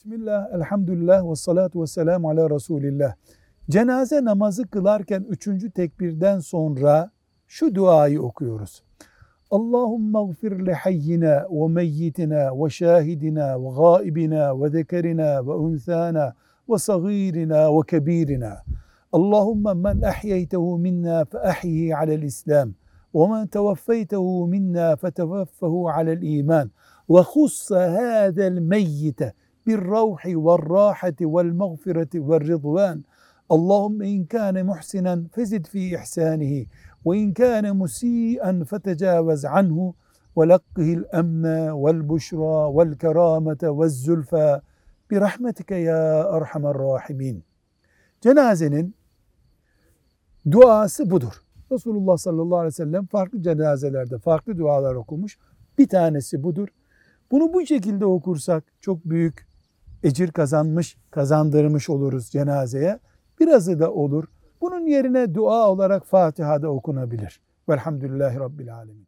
Bismillah, elhamdülillah ve salatu ve selamu ala Resulillah. Cenaze namazı kılarken üçüncü tekbirden sonra şu duayı okuyoruz. Allahümme gfir li hayyina ve meyyitina ve şahidina ve gaibina ve zekerina ve unthana ve sagirina ve kebirina. Allahümme men ahyeytehu minna fe ahyihi alel islam minna fe tevaffahu alel iman ve khussa hâzel meyyite بالروح والراحة والمغفرة والرضوان اللهم إن كان محسنا فزد في إحسانه وإن كان مسيئا فتجاوز عنه ولقه الأمن والبشرى والكرامة والزلفى برحمتك يا أرحم الراحمين Cenazenin duası budur. Resulullah sallallahu aleyhi ve sellem farklı cenazelerde farklı dualar okumuş. Bir tanesi budur. Bunu bu şekilde okursak çok büyük ecir kazanmış, kazandırmış oluruz cenazeye. Birazı da olur. Bunun yerine dua olarak Fatiha'da okunabilir. Velhamdülillahi Rabbil Alemin.